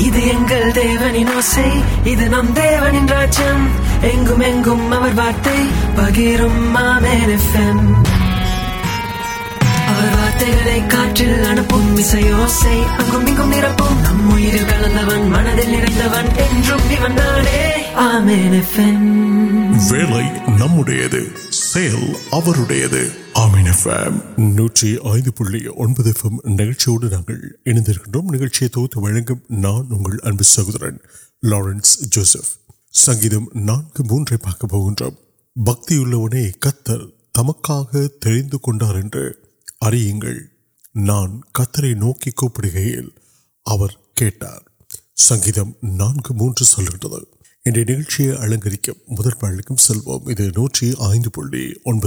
نمر کل منتف نمبر سنتی نوکل سنگھ نئے اہم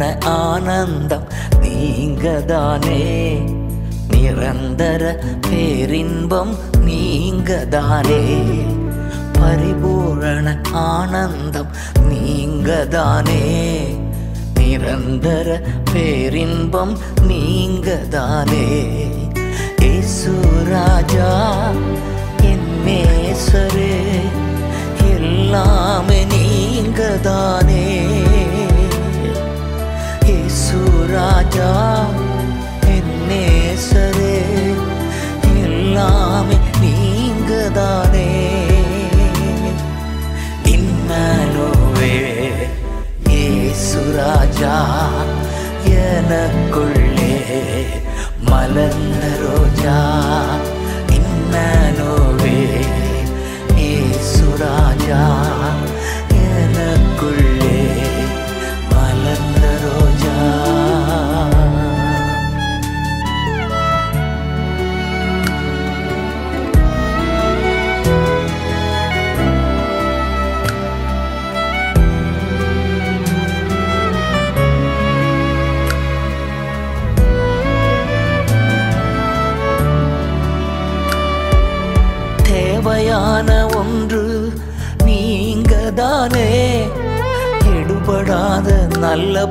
آنندان پری پور آنگان سراجا نو نی سرد ان ساجا مل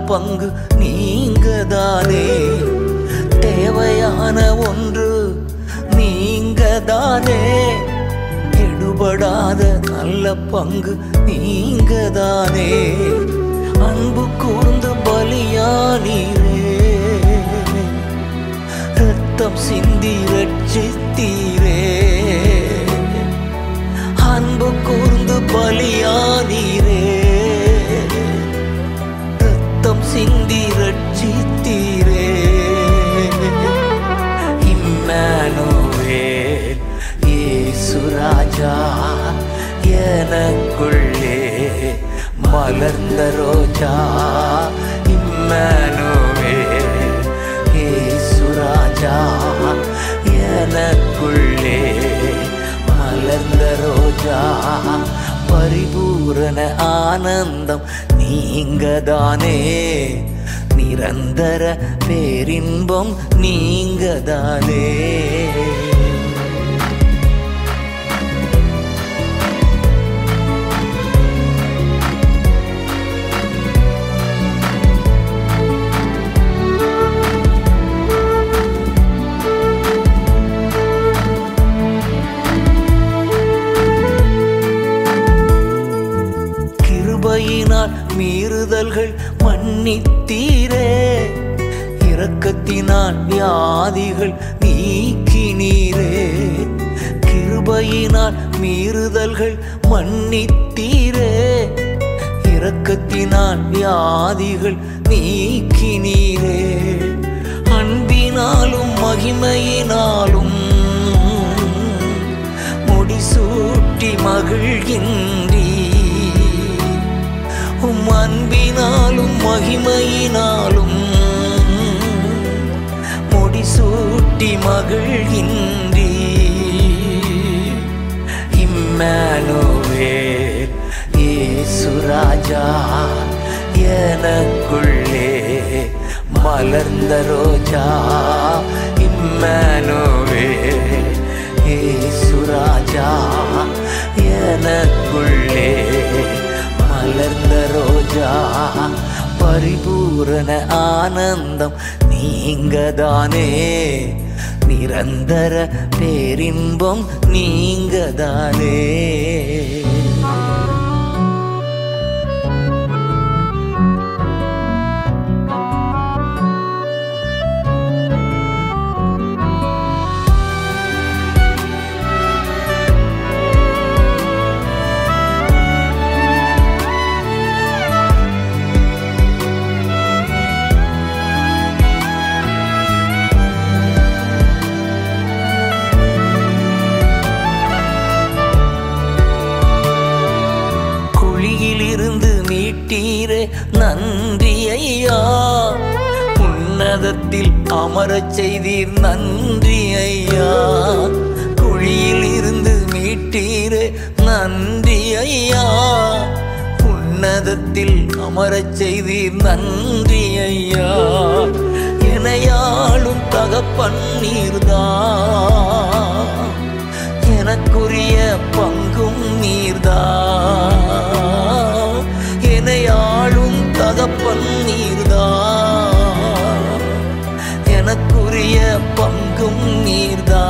پنگانے پڑھا نل پنگان بلیا نتر بلیا سندرچتی رے ہم نیے سراجا یا نلے مل دروجہ ہم سو راجا یا نلے مل دروجہ پریپور آنند نمبان منت میریدل منتر مہیموٹی مہ مہم میڈیوٹی مگر اموے یہ سراجا ملر روجا ہمی نو ساجا ملر روجا پری پور آن پی نویل میٹر ننتر ننیا پکر پنگردا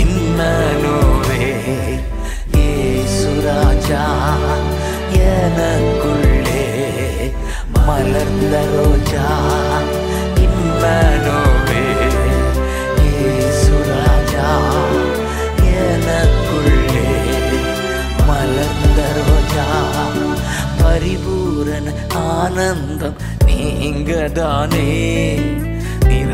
ان میں یہ سو راجا یا ملر روجا ان میں یہ سراجا یا ملوجا پریپورن آنند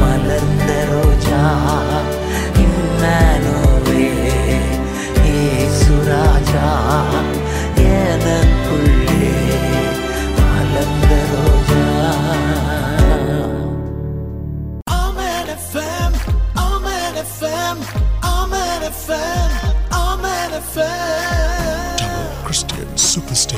ملند روجا نو راجا یا روجا آمین فیم عمیر فیم عمیر فیم عمیر فم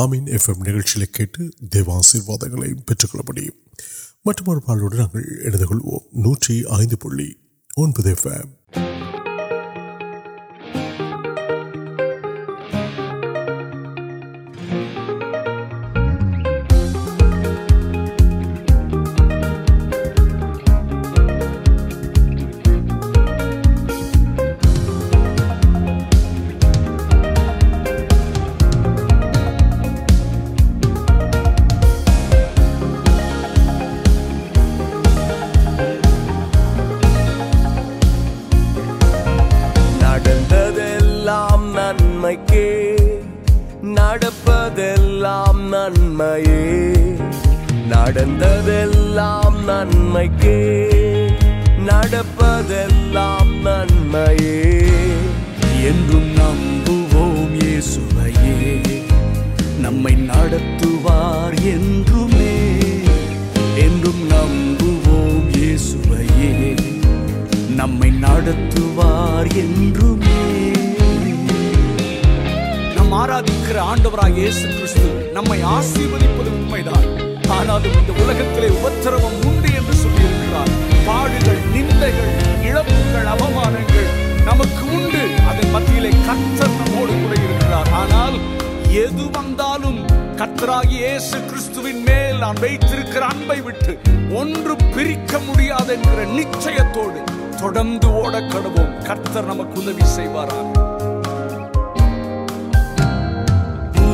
آمین نیٹ دیواسرواد نو نمک نم نمبے سو نڑوار نمبی سو نمتوار நாம் ஆராதிக்கிற ஆண்டவராக இயேசு கிறிஸ்து நம்மை ஆசீர்வதிப்பது உண்மைதான் ஆனாலும் இந்த உலகத்திலே உபத்திரவம் உண்டு என்று சொல்லியிருக்கிறார் பாடுகள் நிந்தைகள் இழப்புகள் அவமானங்கள் நமக்கு உண்டு அதன் மத்தியிலே கத்தர் நம்மோடு கூட இருக்கிறார் ஆனால் எது வந்தாலும் கத்தராகி இயேசு கிறிஸ்துவின் மேல் நான் வைத்திருக்கிற அன்பை விட்டு ஒன்று பிரிக்க முடியாது என்கிற நிச்சயத்தோடு தொடர்ந்து ஓட கடவோம் கத்தர் நமக்கு உதவி செய்வாரான்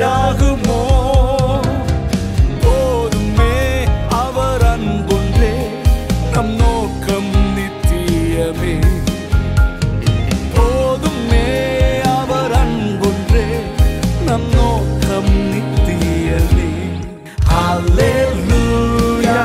مو کم نورے نمو کم نو یا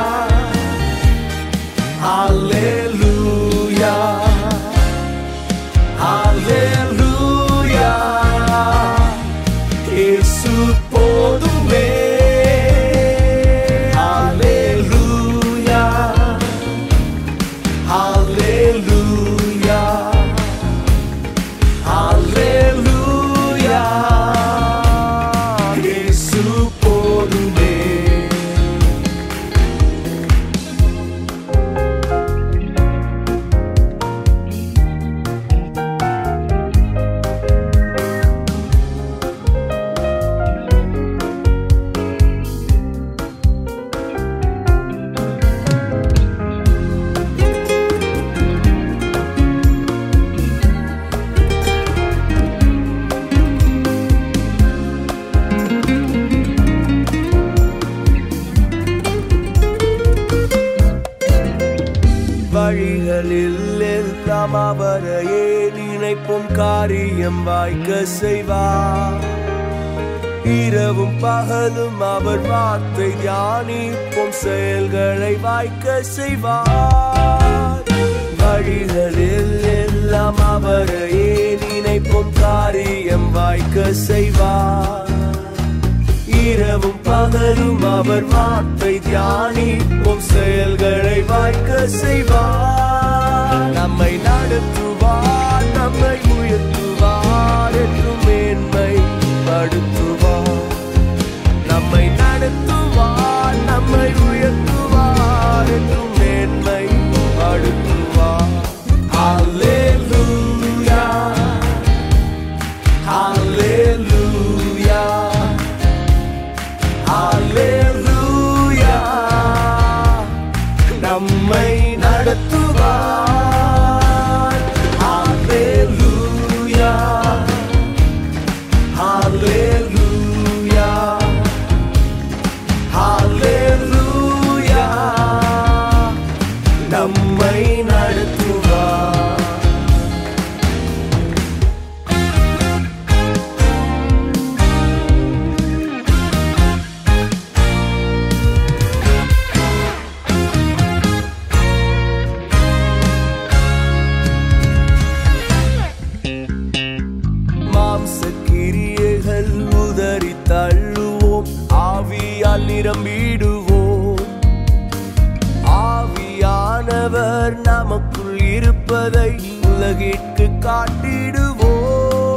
اریو پہل جان پیل گڑ وائگل پنکاری سے پھر میںروار نمتوان نمر نویانے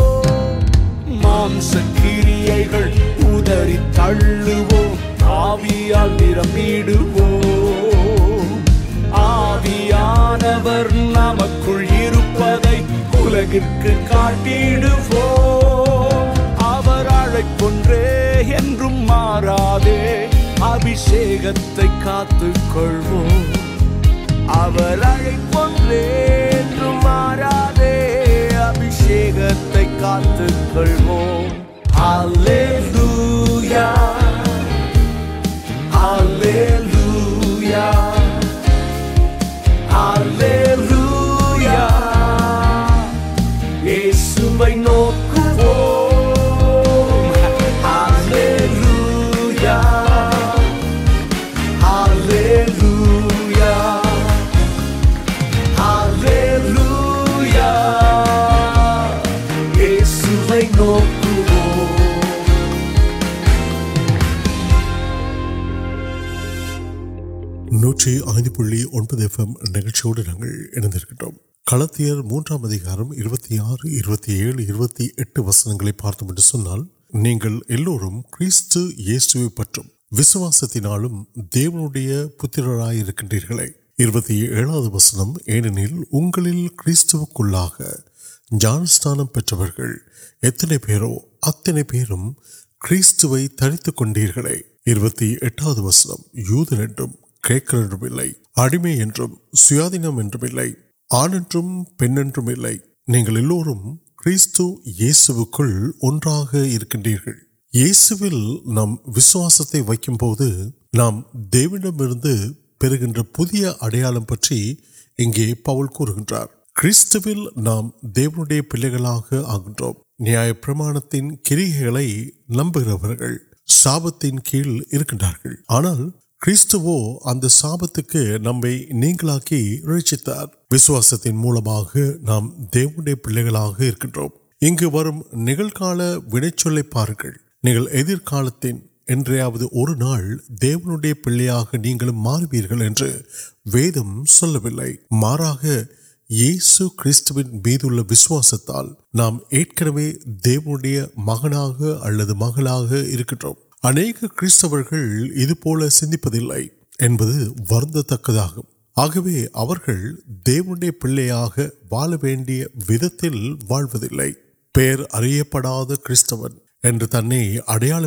مارا ابھی کا آلے رویہ آلے நிகழ்ச்சி ஐந்து புள்ளி ஒன்பது எஃப்எம் நிகழ்ச்சியோடு நாங்கள் இணைந்திருக்கின்றோம் களத்தியர் மூன்றாம் அதிகாரம் இருபத்தி ஆறு இருபத்தி ஏழு இருபத்தி எட்டு வசனங்களை பார்த்தோம் என்று சொன்னால் நீங்கள் எல்லோரும் கிறிஸ்து இயேசுவை பற்றும் விசுவாசத்தினாலும் தேவனுடைய புத்திரராயிருக்கின்றீர்களே இருபத்தி ஏழாவது வசனம் ஏனெனில் உங்களில் கிறிஸ்துவுக்குள்ளாக ஞானஸ்தானம் பெற்றவர்கள் எத்தனை பேரோ அத்தனை பேரும் கிறிஸ்துவை தரித்து கொண்டீர்களே இருபத்தி எட்டாவது வசனம் யூதனென்றும் نام وے گیا اڑیال پہ گرست نام دیوے پاگپر کرم ساپتی کس ساپت نئی رسواس مو دیو پا کر نگل کا پارکا اور پہنو گیا ویدم سواس کھیلواستا نام مغرب ابھی مغاؤں اینک کل پولیس سند آگے دیو پہ تنہیں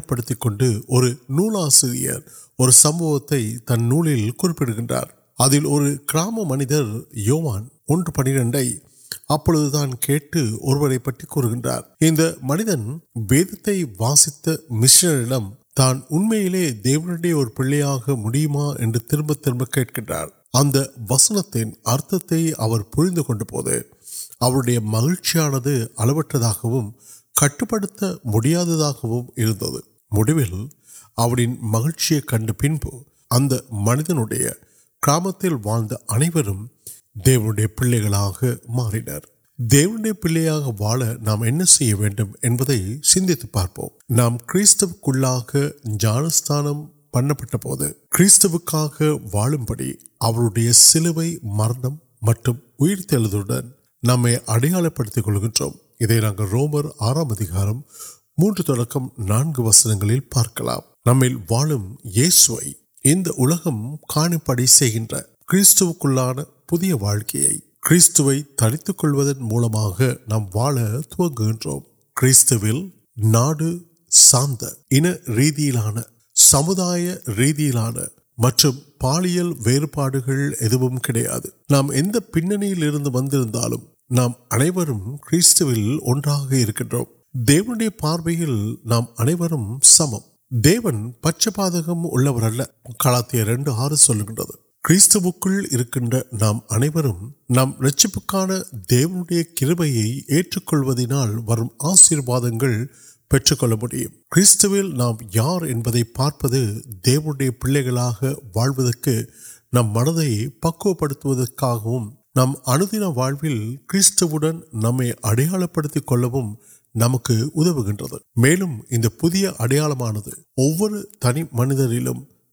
پڑھے اور نولاسری اور سم نول کو پنر اب پتہ گا م مہرچیا مہرچیا کن پو منجو گا پھر دیونے پہلے سارا جانستان سلو نو رومر آرام دار موجود نسل پارک انڈیا کال کس تنی نام ترستان پالیل واڑم کچھ پوری نام ابھی کلک دیو پارویل نام ابھی سم پچپاد کلا آرگ کس ابھی نام رچ نام یار پارپور پہ نمپا نمدین کم نئے اڑیال پڑک گا ملک ان سے وہ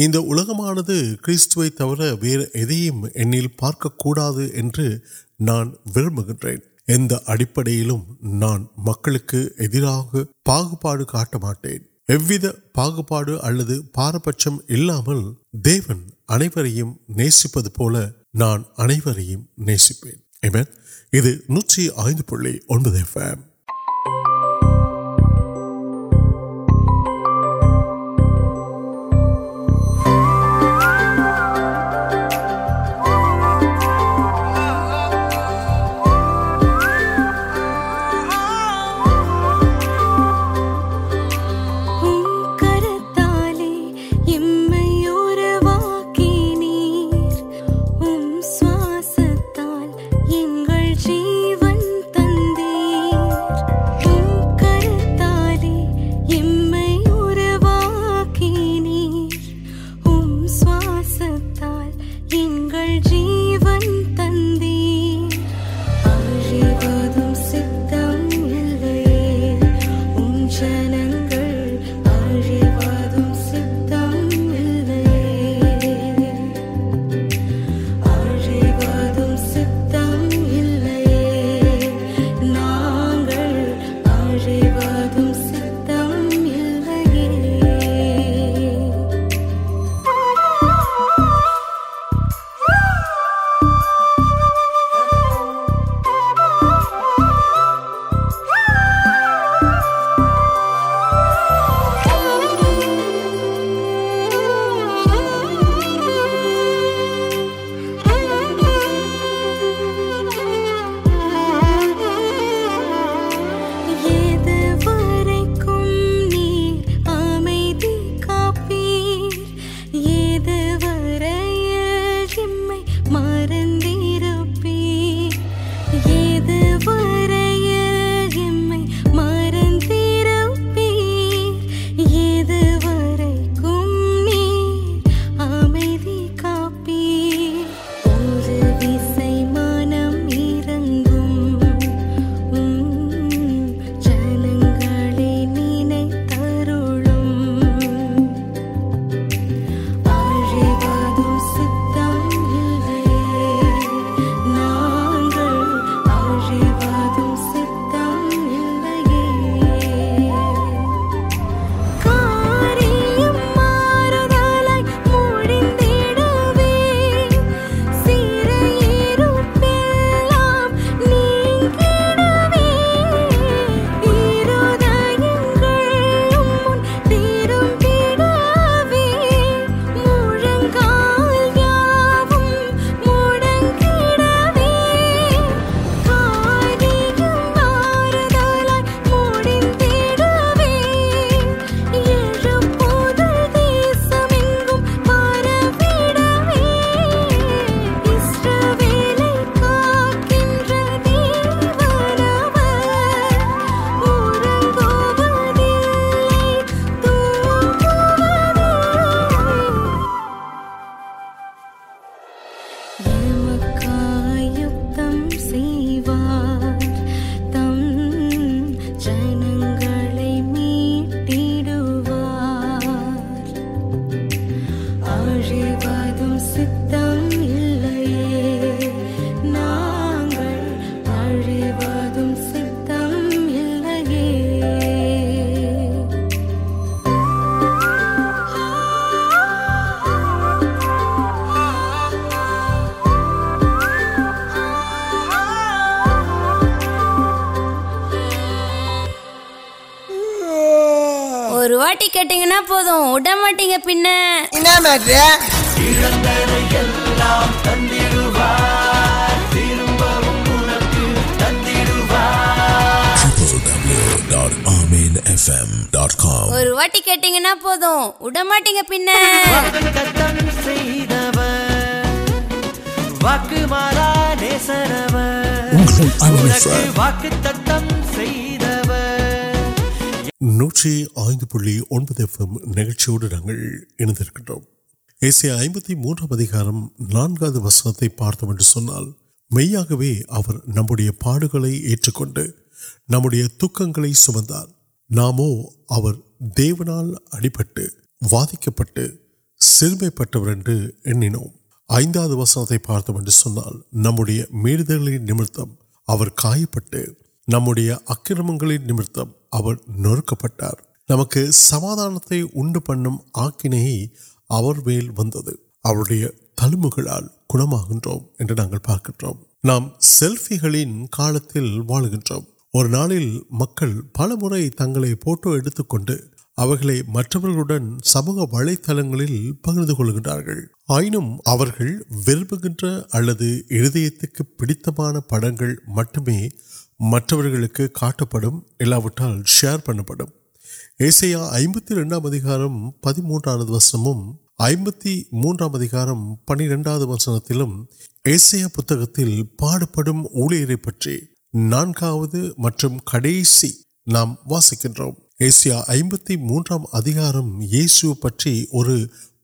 انلکانے پارک كو ملک پاپا يو پاپا پار پچھم الا ملو ايويں نان اے وريں نوچى 能。வாட்டி கேட்டீங்கன்னா போதும் விட மாட்டீங்க பின்ன என்ன மேட்ரு ஒரு வாட்டி கேட்டீங்கன்னா போதும் விட மாட்டீங்க பின்ன வாக்கு மாறா நேசரவ வாக்கு தத்தம் செய்த ناموٹ واجک پہ سوتے پارت می پہ نوڈیا نمبر اور مجھے پل مرٹر سمو وی پکرکار آئن و پیڑ پڑھ کر مدار پی پہ نوٹ نام ودار پہ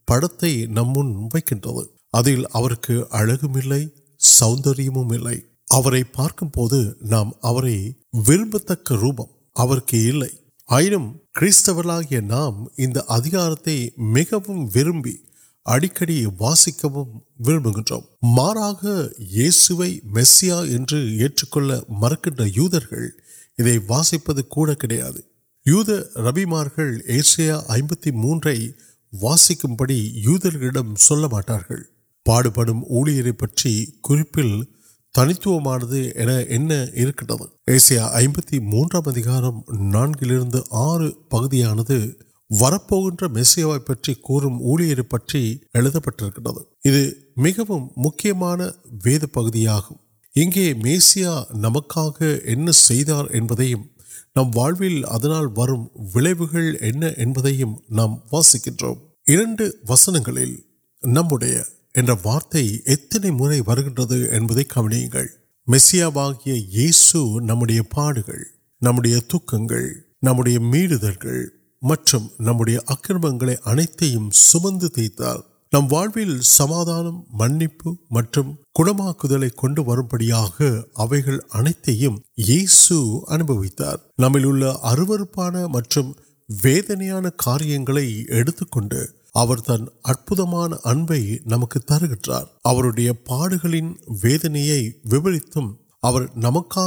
پڑتے نمک سوندر پارک وقت روپے ویک مرکز یو واسی پھر کچھ ربیم واسیم بڑی یوزار پاڑپڑ پچیس تنسیا مدارٹ مان و پاسیا نمکی نمال ویو نام واسک وسنگل نمبر وارت ماڑ نم نئے میریدل نکرم سمندر نماان منٹ کن وڑی اُنت نمل اروپان ودن کار نمکن ویدن وپریت نمک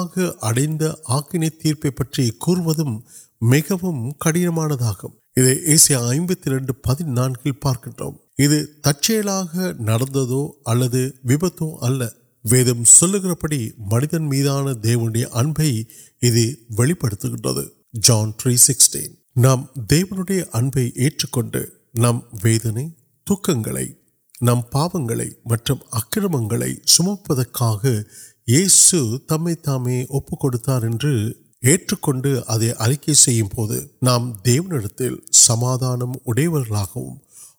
ماندیا پارک تچھا ویدم سلکر پڑھی میزان دیو پہ جان تری سکسٹین ابھی نم واپس نام دیوال سماد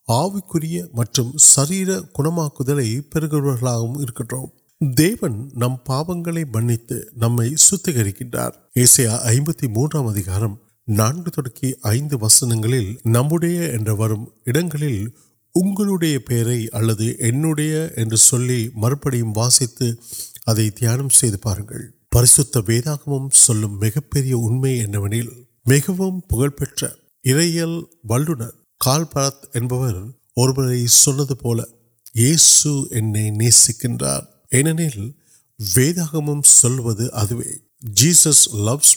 آر سرما پے گا نم پاپنگ منی سرکار موکار نئی وس وارمپری مریال ول پور اور نیسام ادوس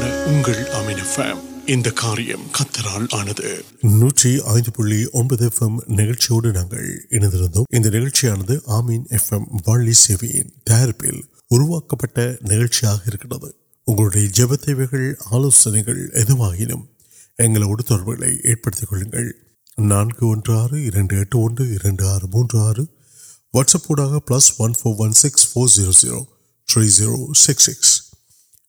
உங்கள் அமின ஃபேம் இந்த காரியம் கத்தரால் ஆனது நூற்றி ஐந்து புள்ளி ஒன்பது எஃப் எம் நிகழ்ச்சியோடு நாங்கள் இணைந்திருந்தோம் இந்த நிகழ்ச்சியானது ஆமீன் எஃப் எம் வள்ளி சேவையின் தயாரிப்பில் உருவாக்கப்பட்ட நிகழ்ச்சியாக இருக்கிறது உங்களுடைய ஜெப தேவைகள் ஆலோசனைகள் எதுவாகினும் எங்களோடு தொடர்புகளை ஏற்படுத்திக் கொள்ளுங்கள் நான்கு ஒன்று ஆறு இரண்டு எட்டு ஒன்று இரண்டு ஆறு மூன்று ஆறு வாட்ஸ்அப் ஊடாக plus one four one six four zero zero three zero six six